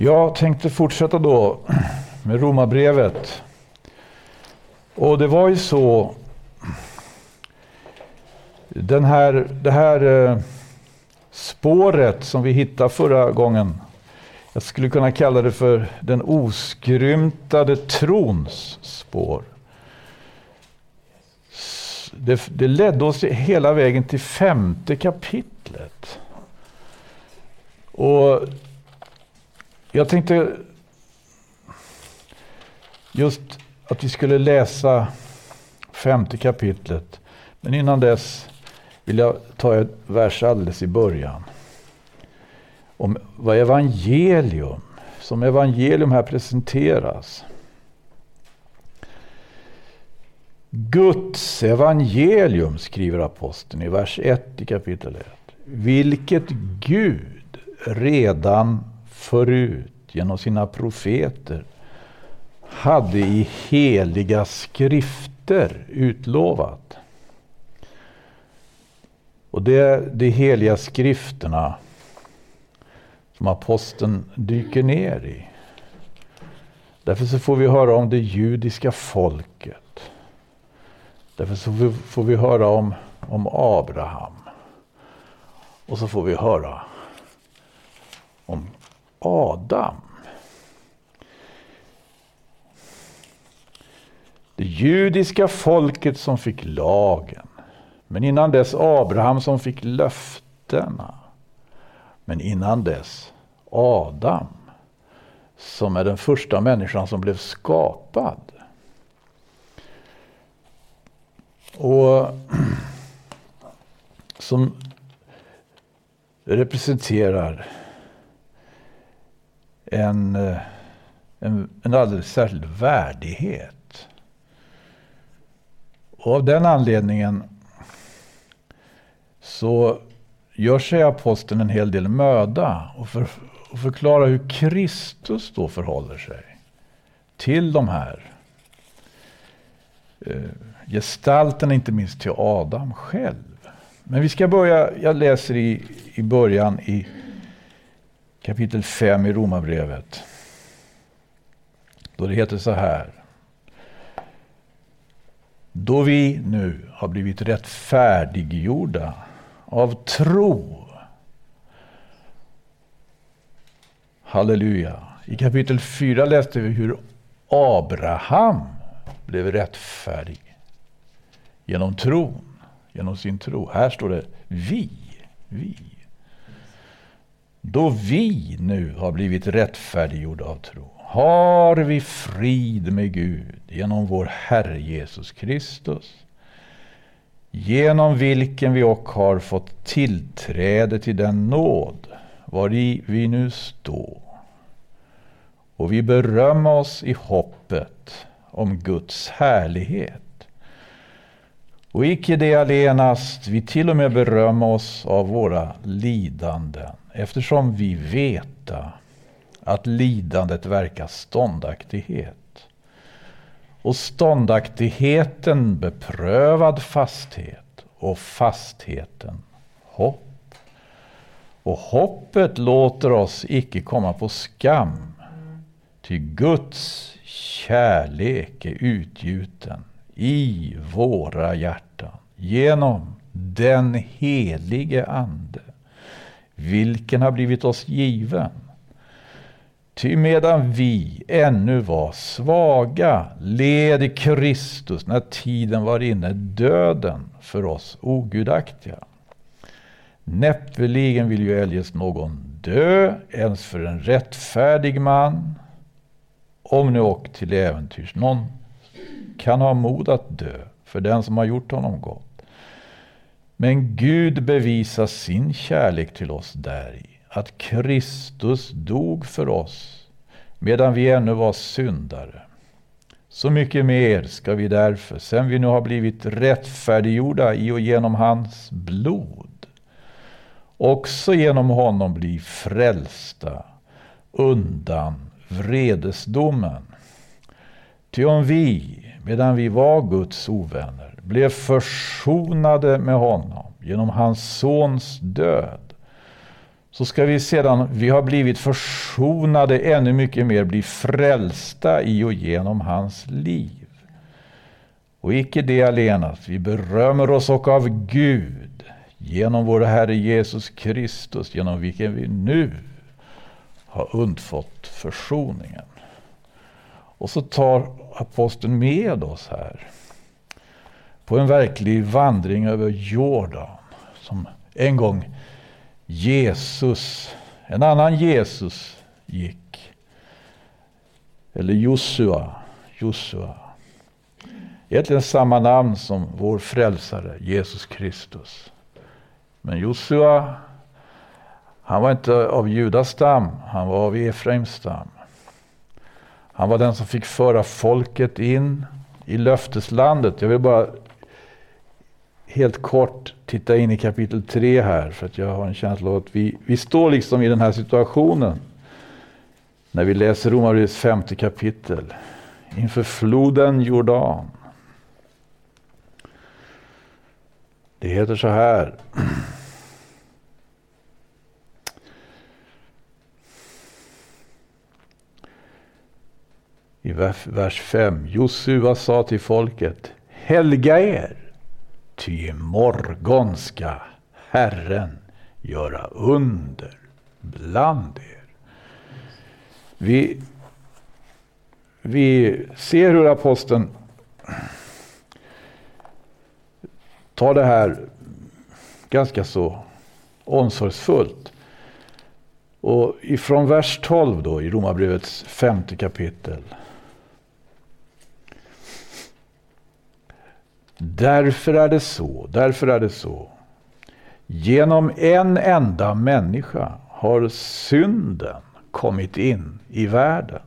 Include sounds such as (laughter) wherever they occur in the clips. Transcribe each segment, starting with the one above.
Jag tänkte fortsätta då med Romarbrevet. Och det var ju så. Den här, det här eh, spåret som vi hittade förra gången. Jag skulle kunna kalla det för den oskrymtade trons spår. Det, det ledde oss hela vägen till femte kapitlet. Och jag tänkte just att vi skulle läsa femte kapitlet. Men innan dess vill jag ta en vers alldeles i början. Om vad evangelium, som evangelium här presenteras. Guds evangelium, skriver aposteln i vers 1 i kapitel 1. Vilket Gud redan förut genom sina profeter hade i heliga skrifter utlovat. Och det är de heliga skrifterna som aposteln dyker ner i. Därför så får vi höra om det judiska folket. Därför så får vi höra om, om Abraham. Och så får vi höra om Adam. Det judiska folket som fick lagen. Men innan dess Abraham som fick löftena. Men innan dess Adam som är den första människan som blev skapad. Och (clears throat) som representerar en, eh, en, en alldeles särskild värdighet. Och av den anledningen så gör sig aposteln en hel del möda och, för, och förklara hur Kristus då förhåller sig till de här eh, gestalterna, inte minst till Adam själv. Men vi ska börja, jag läser i, i början i kapitel 5 i Romarbrevet. Då det heter så här. Då vi nu har blivit rättfärdiggjorda av tro. Halleluja. I kapitel 4 läste vi hur Abraham blev rättfärdig genom tron, genom sin tro. Här står det vi, vi. Då vi nu har blivit rättfärdiggjorda av tro har vi frid med Gud genom vår Herre Jesus Kristus. Genom vilken vi också har fått tillträde till den nåd vari vi nu står. Och vi berömmer oss i hoppet om Guds härlighet. Och icke det allenast, vi till och med berömma oss av våra lidanden eftersom vi veta att lidandet verkar ståndaktighet. Och ståndaktigheten beprövad fasthet och fastheten hopp. Och hoppet låter oss icke komma på skam. Ty Guds kärlek är utgjuten i våra hjärtan genom den helige Ande vilken har blivit oss given. Ty medan vi ännu var svaga led Kristus när tiden var inne döden för oss ogudaktiga. Näppeligen vill ju eljest någon dö ens för en rättfärdig man. Om nu och till äventyrs någon kan ha mod att dö för den som har gjort honom gott. Men Gud bevisar sin kärlek till oss däri att Kristus dog för oss medan vi ännu var syndare. Så mycket mer ska vi därför, sen vi nu har blivit rättfärdiggjorda i och genom hans blod, också genom honom bli frälsta undan vredesdomen. Ty om vi, medan vi var Guds ovänner, blev försonade med honom genom hans sons död så ska vi sedan vi har blivit försonade ännu mycket mer bli frälsta i och genom hans liv. Och icke det allenast, vi berömmer oss och av Gud genom vår Herre Jesus Kristus, genom vilken vi nu har undfått försoningen. Och så tar aposteln med oss här på en verklig vandring över Jordan. Som en gång Jesus, en annan Jesus gick. Eller Josua. Josua. Egentligen samma namn som vår frälsare Jesus Kristus. Men Josua, han var inte av Judas stam, han var av Efraims stam. Han var den som fick föra folket in i löfteslandet. Jag vill bara helt kort titta in i kapitel 3 här, för att jag har en känsla av att vi, vi står liksom i den här situationen när vi läser Romarbrevets femte kapitel. Inför floden Jordan. Det heter så här. Vers 5. Josua sa till folket. Helga er, ty imorgon ska Herren göra under bland er. Vi, vi ser hur aposteln tar det här ganska så omsorgsfullt. Och ifrån vers 12 då i Romarbrevets femte kapitel. Därför är det så, därför är det så. Genom en enda människa har synden kommit in i världen.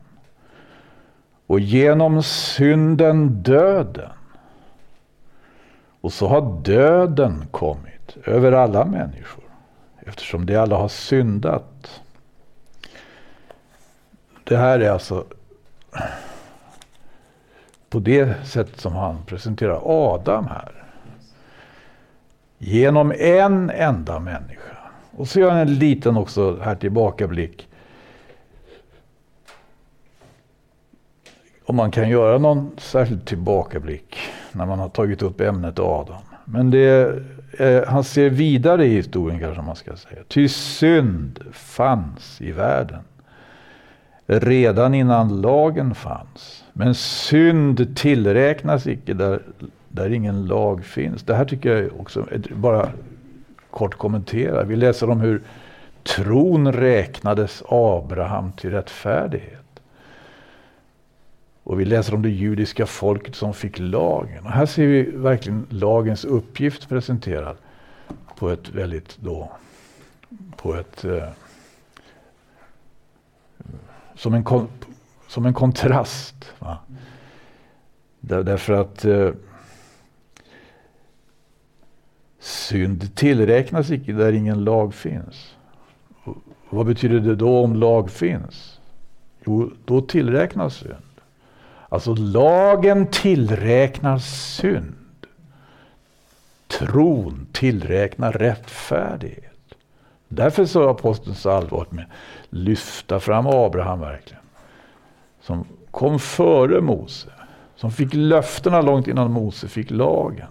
Och genom synden döden. Och så har döden kommit över alla människor. Eftersom de alla har syndat. Det här är alltså på det sätt som han presenterar Adam här. Genom en enda människa. Och så gör han en liten också här tillbakablick. Om man kan göra någon särskild tillbakablick när man har tagit upp ämnet Adam. Men det, eh, han ser vidare i historien kanske man ska säga. Ty synd fanns i världen. Redan innan lagen fanns. Men synd tillräknas icke där, där ingen lag finns. Det här tycker jag också, bara kort kommentera. Vi läser om hur tron räknades Abraham till rättfärdighet. Och vi läser om det judiska folket som fick lagen. Och här ser vi verkligen lagens uppgift presenterad på ett väldigt då, på ett eh, som en, som en kontrast. Va? Där, därför att eh, synd tillräknas icke där ingen lag finns. Och vad betyder det då om lag finns? Jo, då tillräknas synd. Alltså lagen tillräknar synd. Tron tillräknar rättfärdighet. Därför så har aposteln så allvarligt med att lyfta fram Abraham verkligen. Som kom före Mose. Som fick löftena långt innan Mose fick lagen.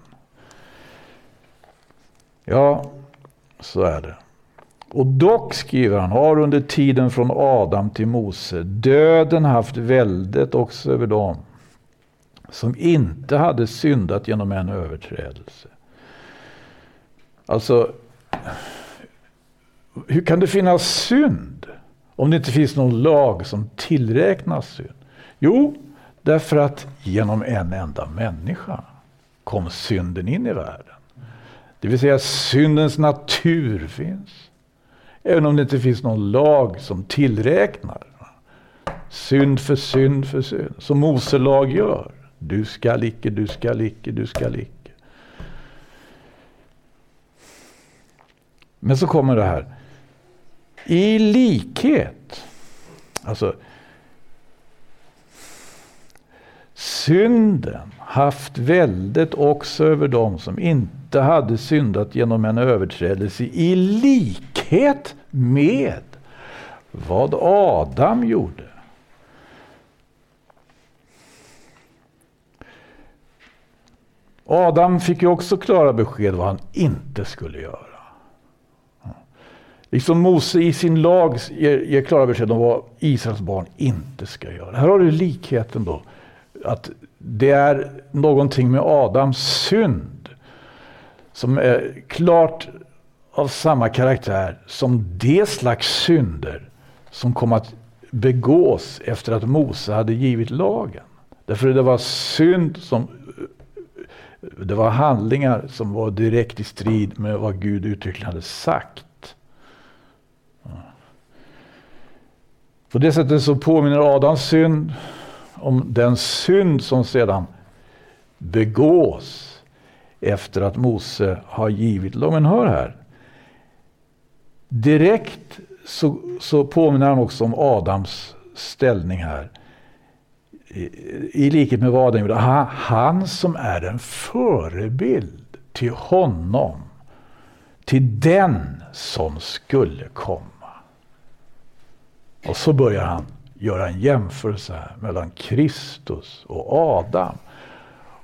Ja, så är det. Och dock, skriver han, har under tiden från Adam till Mose döden haft väldet också över dem som inte hade syndat genom en överträdelse. Alltså, hur kan det finnas synd om det inte finns någon lag som tillräknas synd? Jo, därför att genom en enda människa kom synden in i världen. Det vill säga syndens natur finns. Även om det inte finns någon lag som tillräknar. Synd för synd för synd. Som Mose lag gör. Du skall icke, du skall icke, du skall icke. Men så kommer det här. I likhet. Alltså. synden haft väldet också över dem som inte hade syndat genom en överträdelse i likhet med vad Adam gjorde. Adam fick ju också klara besked vad han inte skulle göra. Liksom Mose i sin lag ger, ger klara besked om vad Israels barn inte ska göra. Här har du likheten då. Att det är någonting med Adams synd som är klart av samma karaktär som det slags synder som kom att begås efter att Mose hade givit lagen. Därför det var synd som det var handlingar som var direkt i strid med vad Gud uttryckligen hade sagt. På det sättet så påminner Adams synd om den synd som sedan begås efter att Mose har givit lagen. Men hör här. Direkt så, så påminner han också om Adams ställning här. I, i likhet med vad Adam gjorde. Han, han som är en förebild till honom. Till den som skulle komma. Och så börjar han göra en jämförelse mellan Kristus och Adam.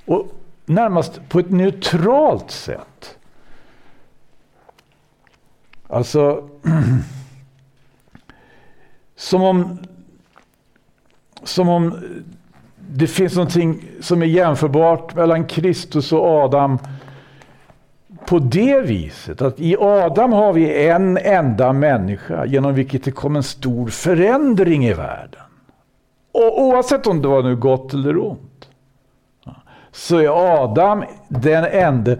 Och närmast på ett neutralt sätt. Alltså, (clears throat) som om, som om det finns någonting som är jämförbart mellan Kristus och Adam på det viset att i Adam har vi en enda människa genom vilket det kom en stor förändring i världen. Och oavsett om det var nu gott eller ont. Så är Adam den enda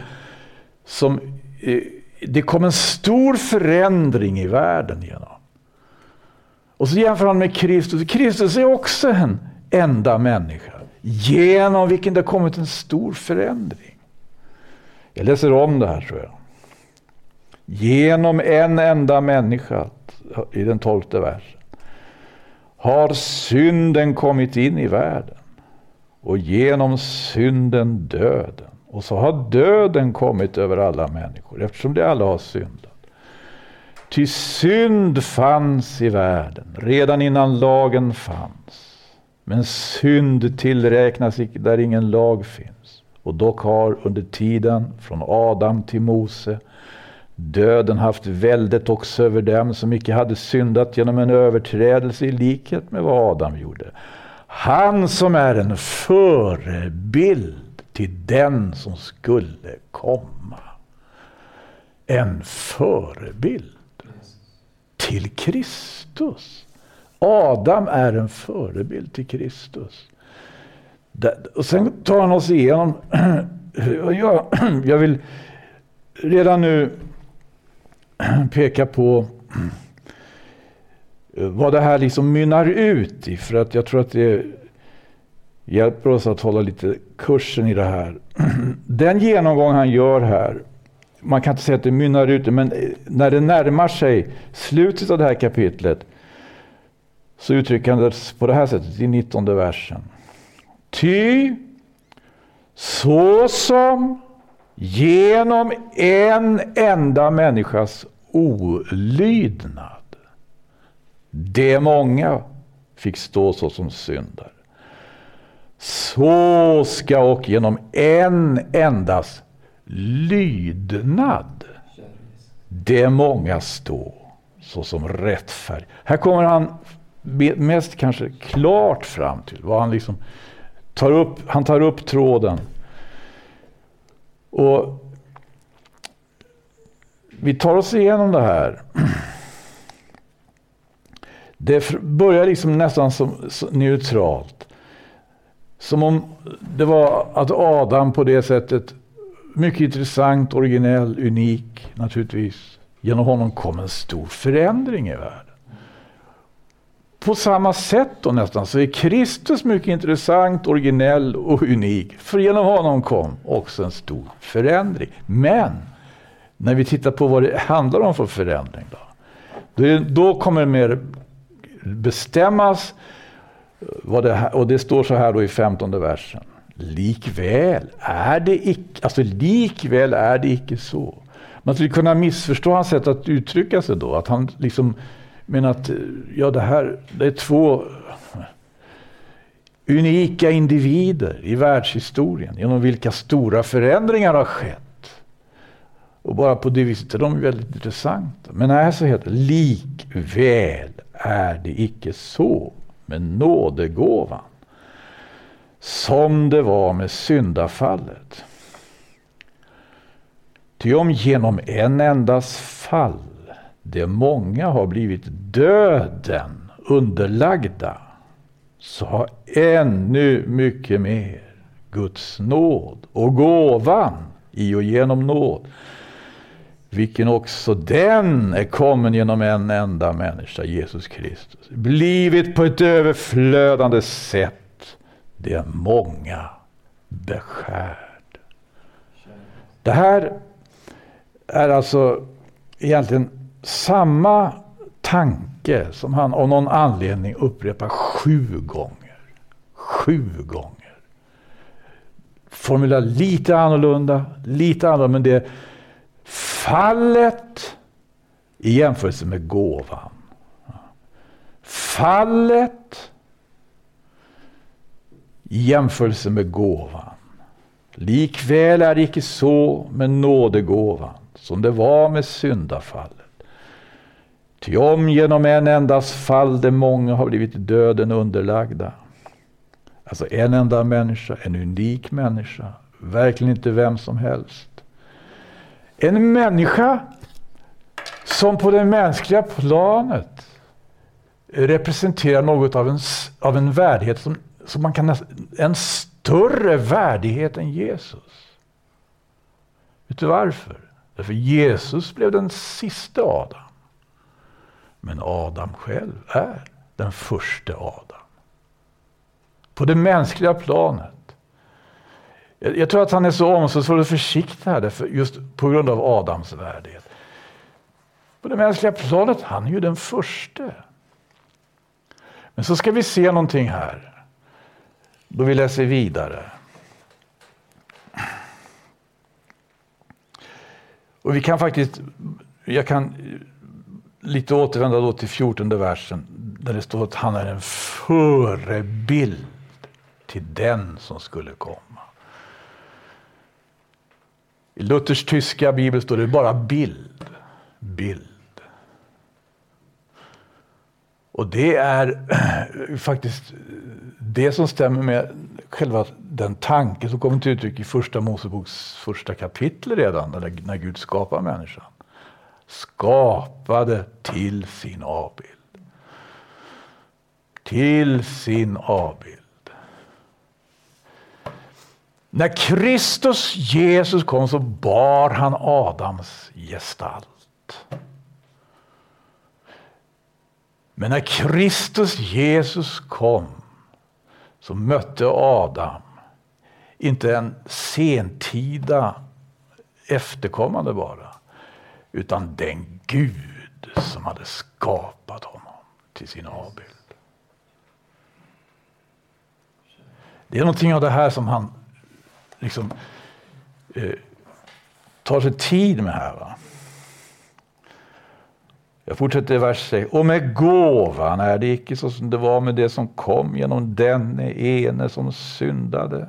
som eh, det kom en stor förändring i världen genom. Och så jämför han med Kristus. Kristus är också en enda människa genom vilken det kommit en stor förändring. Jag läser om det här tror jag. Genom en enda människa, i den tolfte versen, har synden kommit in i världen. Och genom synden döden. Och så har döden kommit över alla människor eftersom de alla har syndat. Ty synd fanns i världen redan innan lagen fanns. Men synd tillräknas icke där ingen lag finns. Och dock har under tiden från Adam till Mose döden haft väldet också över dem som icke hade syndat genom en överträdelse i likhet med vad Adam gjorde. Han som är en förebild till den som skulle komma. En förebild till Kristus. Adam är en förebild till Kristus. Och sen tar han oss igenom. (clears throat) Jag, (clears throat) jag vill redan nu (clears throat) peka på vad det här liksom mynnar ut i. För att jag tror att det hjälper oss att hålla lite kursen i det här. Den genomgång han gör här, man kan inte säga att det mynnar ut men eh, när det närmar sig slutet av det här kapitlet så uttrycker han det på det här sättet i 19 versen. Ty såsom genom en enda människas olydnad de många fick stå såsom syndare. Så ska och genom en endas lydnad de många stå såsom rättfärdig. Här kommer han mest kanske klart fram till vad han liksom tar upp, han tar upp tråden. Och vi tar oss igenom det här. Det börjar liksom nästan som, neutralt. Som om det var att Adam på det sättet, mycket intressant, originell, unik naturligtvis. Genom honom kom en stor förändring i världen på samma sätt då nästan så är Kristus mycket intressant, originell och unik. För genom honom kom också en stor förändring. Men när vi tittar på vad det handlar om för förändring då. Då, då kommer det mer bestämmas. Vad det, och det står så här då i femtonde versen. Likväl är det icke, alltså likväl är det icke så. Man skulle kunna missförstå hans sätt att uttrycka sig då. Att han liksom men att ja, det här det är två unika individer i världshistorien genom vilka stora förändringar har skett. Och bara på det viset är de väldigt intressanta. Men här så heter det likväl är det icke så med nådegåvan som det var med syndafallet. Ty om genom en endas fall de många har blivit döden underlagda så har ännu mycket mer Guds nåd och gåvan i och genom nåd. Vilken också den är kommen genom en enda människa, Jesus Kristus, blivit på ett överflödande sätt. Det många beskärd. Det här är alltså egentligen samma tanke som han av någon anledning upprepar sju gånger. Sju gånger. Formulerar lite annorlunda, lite annorlunda, men det är... Fallet i jämförelse med gåvan. Fallet i jämförelse med gåvan. Likväl är det icke så med nådegåvan som det var med syndafallet. Ty om genom en endas fall de många har blivit döden underlagda. Alltså en enda människa, en unik människa, verkligen inte vem som helst. En människa som på det mänskliga planet representerar något av en, av en värdighet som, som man kan en större värdighet än Jesus. Vet du varför? Därför Jesus blev den sista Adam. Men Adam själv är den första Adam. På det mänskliga planet jag, jag tror att han är så omsorgsfull och försiktig här, därför, just på grund av Adams värdighet. På det mänskliga planet, han är ju den första. Men så ska vi se någonting här. Då vi läser vidare. Och vi kan faktiskt, jag kan lite återvända då till 14 versen där det står att han är en förebild till den som skulle komma. I Luthers tyska bibel står det bara bild. Bild. Och det är (clears throat) faktiskt det som stämmer med själva den tanke som kommer till uttryck i första Moseboks första kapitel redan, när Gud skapar människan. Skapade till sin avbild. Till sin avbild. När Kristus Jesus kom så bar han Adams gestalt. Men när Kristus Jesus kom så mötte Adam inte en sentida efterkommande bara, utan den Gud som hade skapat honom till sin avbild. Det är någonting av det här som han liksom, eh, tar sig tid med här. Va? Jag fortsätter i vers 6. Och med gåvan är det icke så som det var med det som kom genom denne ene som syndade.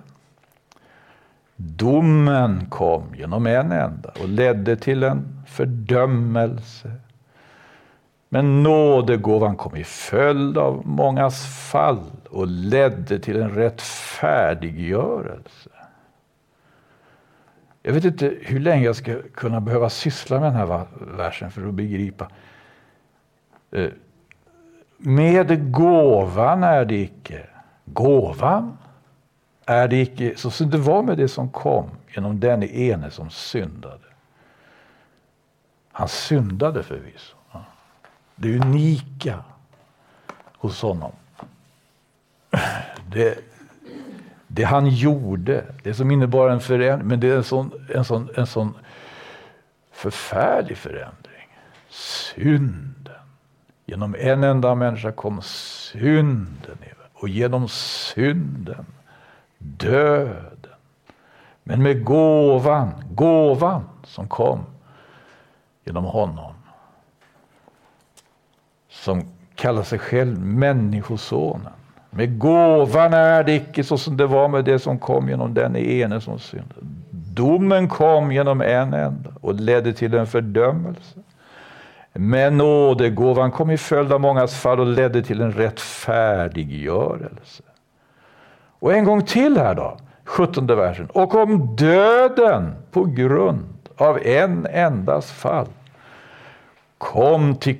Domen kom genom en enda och ledde till en fördömelse. Men nådegåvan kom i följd av mångas fall och ledde till en rättfärdiggörelse. Jag vet inte hur länge jag ska kunna behöva syssla med den här versen för att begripa. Eh, med gåvan är det icke. Gåvan är det icke så som det var med det som kom genom den ene som syndade. Han syndade förvisso. Det unika hos honom. Det, det han gjorde, det som innebar en förändring, men det är en sån, en sån, en sån förfärlig förändring. Synden. Genom en enda människa kom synden och genom synden döden. Men med gåvan, gåvan som kom genom honom. Som kallar sig själv Människosonen. Med gåvan är det icke så som det var med det som kom genom den ene som syndade. Domen kom genom en enda och ledde till en fördömelse. Men nådegåvan kom i följd av mångas fall och ledde till en rättfärdiggörelse. Och en gång till här då, 17 versen. Och om döden på grund av en endas fall kom till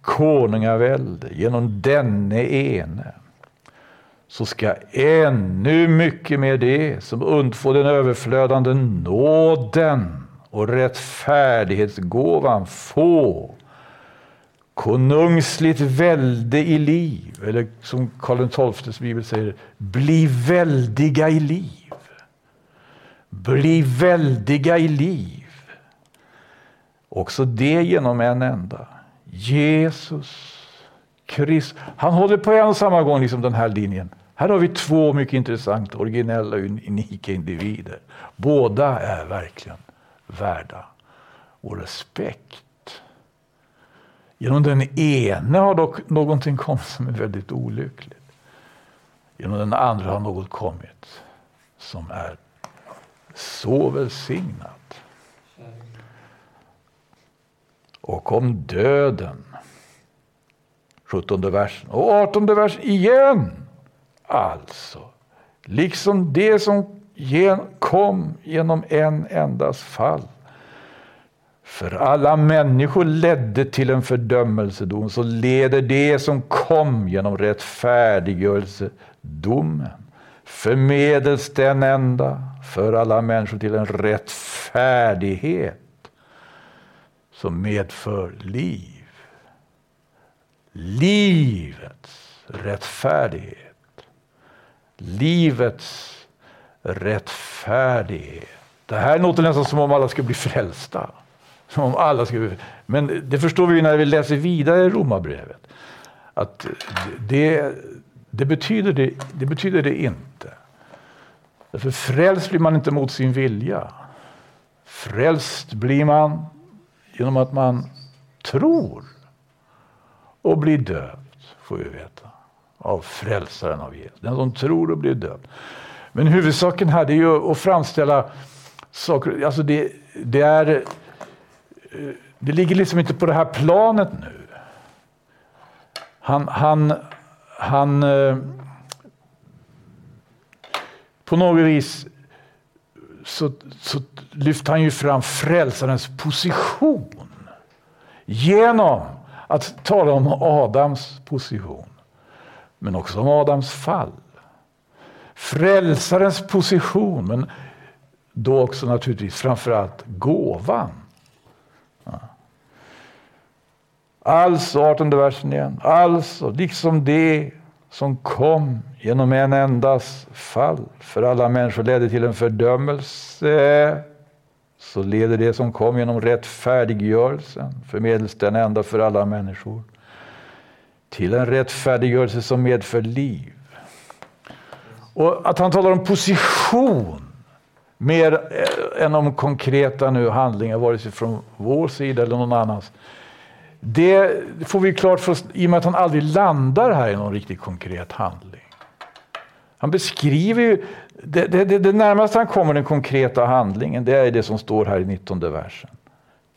konungavälde genom denne ene så ska ännu mycket med det som undfår den överflödande nåden och rättfärdighetsgåvan få konungsligt välde i liv, eller som Karl XIIs bibel säger, bli väldiga i liv. Bli väldiga i liv. Också det genom en enda. Jesus Kristus. Han håller på en och samma gång liksom den här linjen. Här har vi två mycket intressanta, originella och unika individer. Båda är verkligen värda vår respekt. Genom den ene har dock någonting kommit som är väldigt olyckligt. Genom den andra har något kommit som är så välsignat. Och om döden. 17 versen. Och 18 versen igen. Alltså, liksom det som kom genom en endas fall för alla människor ledde till en fördömelsedom, så leder det som kom genom rättfärdiggörelse domen. förmedels den enda för alla människor till en rättfärdighet som medför liv. Livets rättfärdighet. Livets rättfärdighet. Det här låter nästan som om alla skulle bli frälsta. Som (laughs) om alla skulle... Men det förstår vi när vi läser vidare i Romarbrevet. Att det, det, betyder det, det betyder det inte. Därför frälst blir man inte mot sin vilja. Frälst blir man genom att man tror och blir döpt, får vi veta. Av frälsaren av Jesus. Den som tror och blir döpt. Men huvudsaken här är ju att framställa saker. Alltså det, det är det ligger liksom inte på det här planet nu. Han, han, han eh, på något vis så, så lyfter han ju fram frälsarens position genom att tala om Adams position, men också om Adams fall. Frälsarens position, men då också naturligtvis framförallt gåvan Alltså, 18 versen igen. Alltså, liksom det som kom genom en endas fall för alla människor ledde till en fördömelse så leder det som kom genom rättfärdiggörelsen förmedels den enda för alla människor till en rättfärdiggörelse som medför liv. Och att han talar om position mer eh, än om konkreta nu handlingar, vare sig från vår sida eller någon annans. Det får vi klart för oss i och med att han aldrig landar här i någon riktigt konkret handling. Han beskriver ju, det, det, det, det närmaste han kommer den konkreta handlingen, det är det som står här i 19 versen.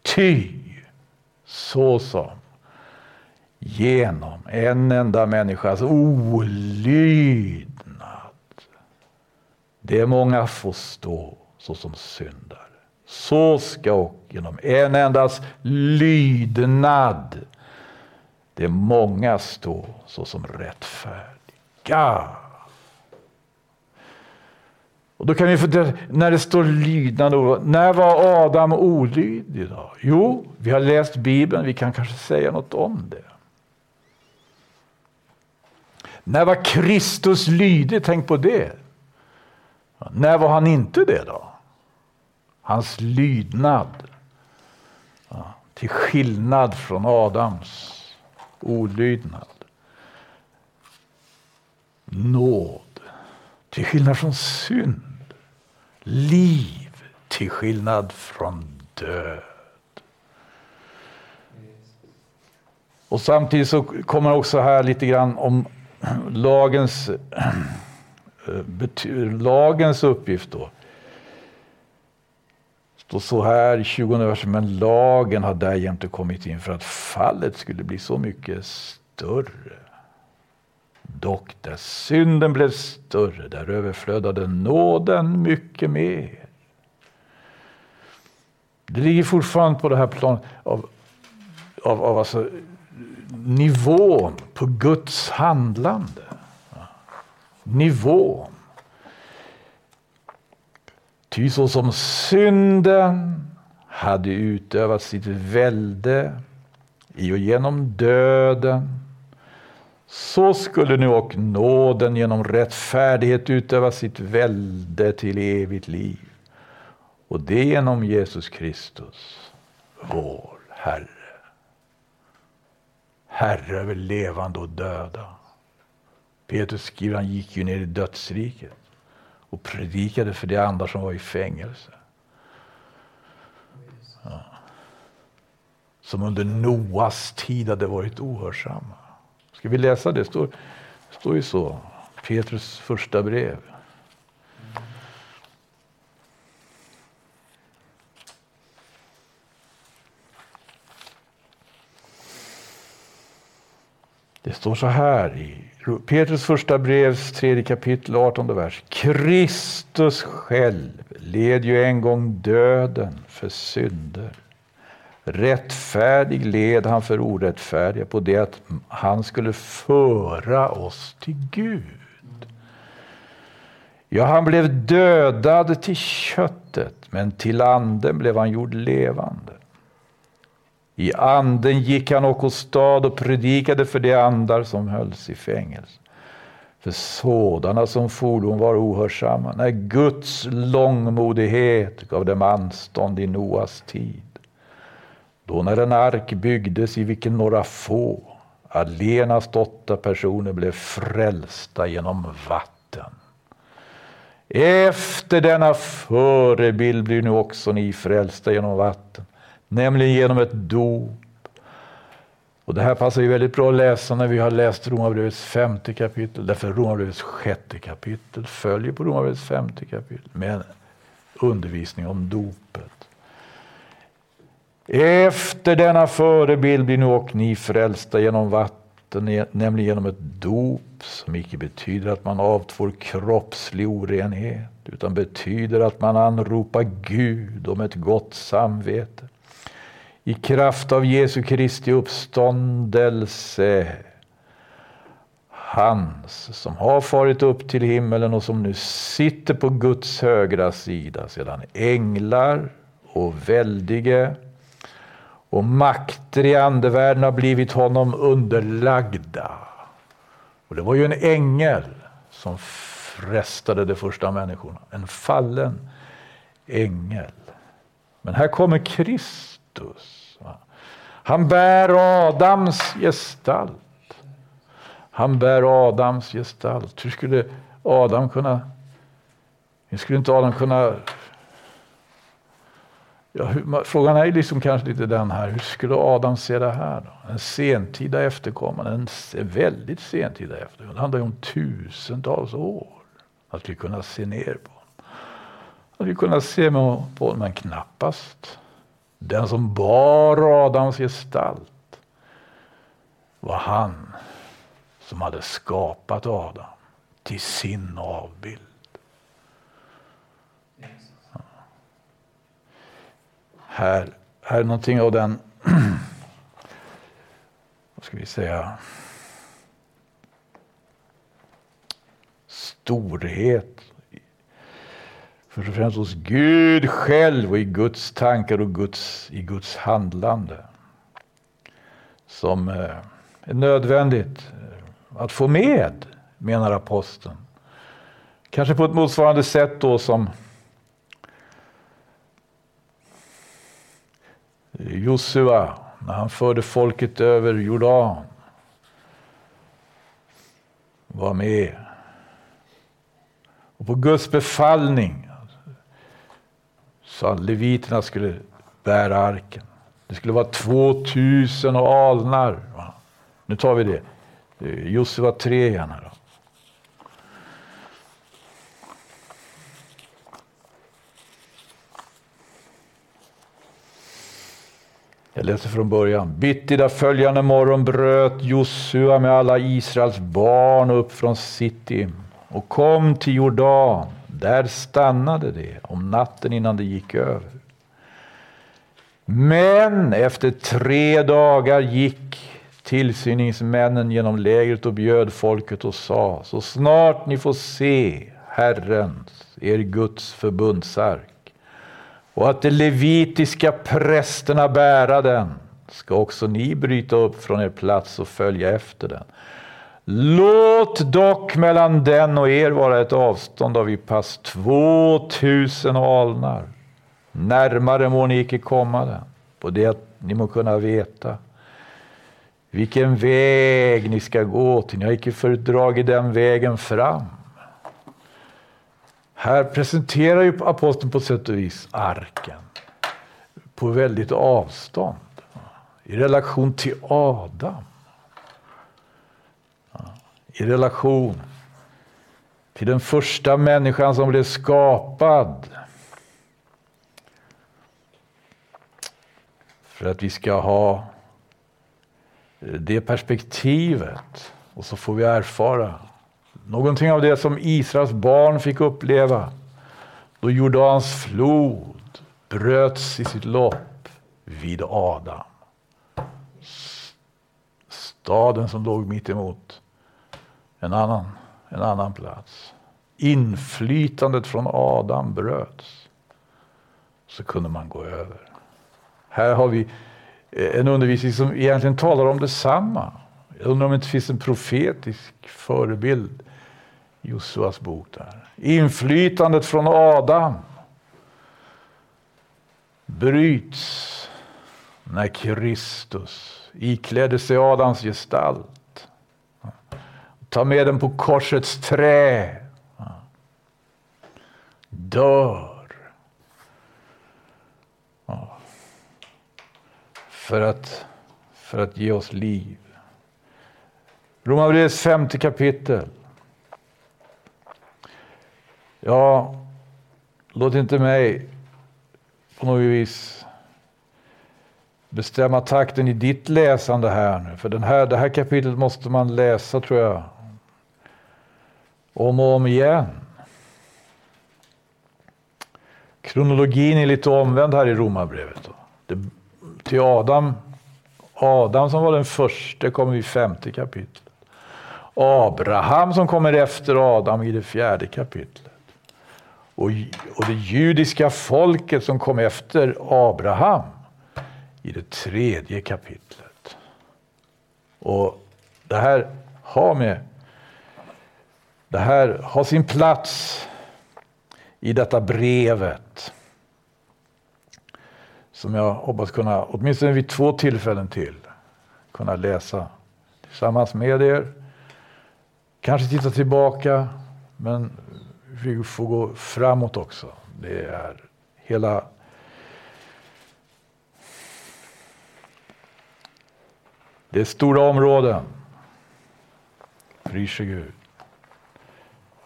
Ty, så som genom en enda människas olydnad det många får stå såsom syndare. Så ska och genom en endas lydnad det många stå såsom rättfärdiga. Och då kan vi fundera, när det står lydnad, när var Adam olydig då? Jo, vi har läst Bibeln, vi kan kanske säga något om det. När var Kristus lydig? Tänk på det. När var han inte det då? Hans lydnad. Ja, till skillnad från Adams olydnad. Nåd till skillnad från synd. Liv till skillnad från död. Och samtidigt så kommer också här lite grann om lagens, (clears throat) eh, lagens uppgift då. Står så här i 20 versen, men lagen har därjämte kommit in för att fallet skulle bli så mycket större. Dock där synden blev större, där överflödade nåden mycket mer. Det ligger fortfarande på det här planet av, av, av alltså, nivån på Guds handlande. Nivån. Ty så som synden hade utövat sitt välde i och genom döden så skulle nu och nåden genom rättfärdighet utöva sitt välde till evigt liv. Och det genom Jesus Kristus, vår Herre. Herre över levande och döda. Petrus skriver, han gick ju ner i dödsriket och predikade för de andar som var i fängelse. Ja. Som under Noas tid hade varit ohörsamma. Ska vi läsa det? Det står, står ju så. Petrus första brev. Det står så här i Petrus första brevs tredje kapitel, 18 vers. Kristus själv led ju en gång döden för synder. Rättfärdig led han för orättfärdiga på det att han skulle föra oss till Gud. Ja, han blev dödad till köttet, men till anden blev han gjord levande. I anden gick han och åstad och predikade för de andar som hölls i fängelse. För sådana som fordon var ohörsamma, när Guds långmodighet gav dem anstånd i Noas tid. Då när en ark byggdes i vilken några få, allenast åtta personer blev frälsta genom vatten. Efter denna förebild blir nu också ni frälsta genom vatten nämligen genom ett dop. Och Det här passar ju väldigt bra att läsa när vi har läst Romarbrevets femte kapitel. Därför Romarbrevets sjätte kapitel följer på Romarbrevets femte kapitel med en undervisning om dopet. Efter denna förebild blir nu och ni frälsta genom vatten, nämligen genom ett dop som icke betyder att man avtvår kroppslig orenhet, utan betyder att man anropar Gud om ett gott samvete i kraft av Jesu Kristi uppståndelse. Hans som har farit upp till himmelen och som nu sitter på Guds högra sida sedan änglar och väldige och makter i andevärlden har blivit honom underlagda. Och det var ju en ängel som frestade de första människorna. En fallen ängel. Men här kommer Kristus han bär Adams gestalt. Han bär Adams gestalt. Hur skulle Adam kunna... Hur skulle inte Adam kunna... Ja, hur, frågan är liksom kanske lite den här, hur skulle Adam se det här? Då? En sentida efterkommande, en väldigt sentida efterkommande. Det handlar ju om tusentals år. Att vi kunna se ner på honom. Att vi kunna se på honom, men knappast. Den som bar Adams gestalt var han som hade skapat Adam till sin avbild. Här, här är någonting av den, (clears throat) vad ska vi säga, storhet Först och främst hos Gud själv och i Guds tankar och Guds, i Guds handlande. Som eh, är nödvändigt eh, att få med, menar aposteln. Kanske på ett motsvarande sätt då som eh, Josua när han förde folket över Jordan var med Och på Guds befallning sa leviterna skulle bära arken. Det skulle vara 2000 alnar. Nu tar vi det. Josua 3 igen. Här då. Jag läser från början. Bittida följande morgon bröt Josua med alla Israels barn upp från Sittim och kom till Jordan. Där stannade det om natten innan det gick över. Men efter tre dagar gick tillsyningsmännen genom lägret och bjöd folket och sa, så snart ni får se Herrens, er Guds förbundsark, och att de levitiska prästerna bära den, ska också ni bryta upp från er plats och följa efter den. Låt dock mellan den och er vara ett avstånd av i pass 2000 alnar. Närmare må ni icke komma den, på det att ni må kunna veta vilken väg ni ska gå till. Ni har icke fördragit den vägen fram. Här presenterar ju aposteln på sätt och vis arken på väldigt avstånd i relation till Adam. I relation till den första människan som blev skapad. För att vi ska ha eh, det perspektivet och så får vi erfara Någonting av det som Israels barn fick uppleva då Jordans flod bröts i sitt lopp vid Adam. Staden som låg mitt emot en annan, en annan plats. Inflytandet från Adam bröts. Så kunde man gå över. Här har vi eh, en undervisning som egentligen talar om detsamma. Jag undrar om det inte finns en profetisk förebild i Josuas bok där. Inflytandet från Adam bryts när Kristus iklädde sig Adams gestalt. Ta med den på korsets trä. Dör. För att, för att ge oss liv. Romarbrevets femte kapitel. Ja, låt inte mig på något vis bestämma takten i ditt läsande här nu. För den här, det här kapitlet måste man läsa tror jag. Om och om igen. Kronologin är lite omvänd här i Romarbrevet. till Adam, Adam som var den första kommer i femte kapitlet. Abraham som kommer efter Adam i det fjärde kapitlet. Och, och det judiska folket som kom efter Abraham i det tredje kapitlet. Och det här har med det här har sin plats i detta brevet. Som jag hoppas kunna, åtminstone vid två tillfällen till, kunna läsa tillsammans med er. Kanske titta tillbaka, men vi får gå framåt också. Det är hela Det är stora områden. fryser Gud.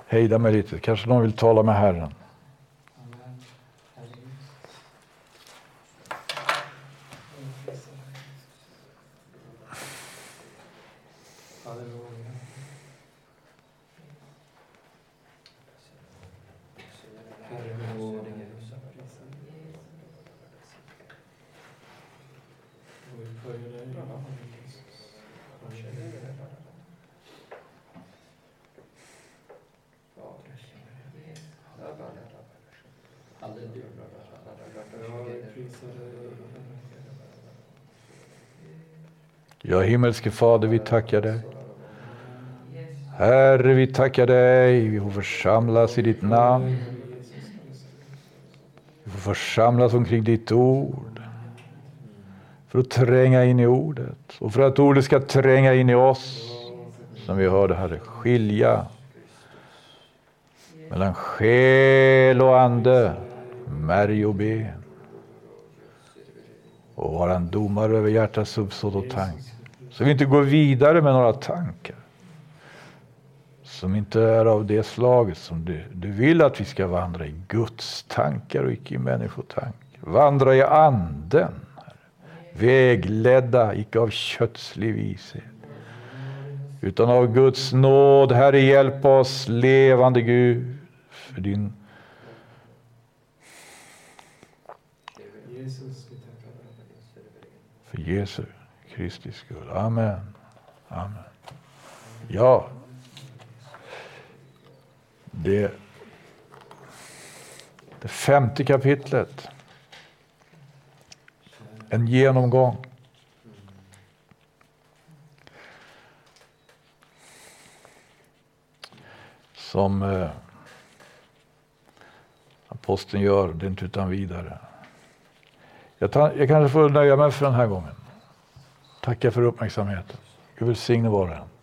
Hejda mig lite, kanske någon vill tala med Herren. Himmelske Fader, vi tackar dig. Herre, vi tackar dig. Vi får församlas i ditt namn. Vi får församlas omkring ditt ord. För att tränga in i ordet. Och för att ordet ska tränga in i oss. Som vi hörde, Herre, skilja mellan själ och ande, märg och ben. Och vara en domare över hjärtats uppsåt och tanke. Så vi inte går vidare med några tankar som inte är av det slaget som du, du vill att vi ska vandra i Guds tankar och icke i människotankar. Vandra i anden. Vägledda, icke av kötslig vishet utan av Guds nåd. Herre, hjälp oss, levande Gud, för din för Jesu Kristi skull. Amen. Amen. Ja. Det, det femte kapitlet. En genomgång. Som eh, aposteln gör, det är inte utan vidare. Jag, tar, jag kanske får nöja mig för den här gången. Tackar för uppmärksamheten. Gud välsigne var och en.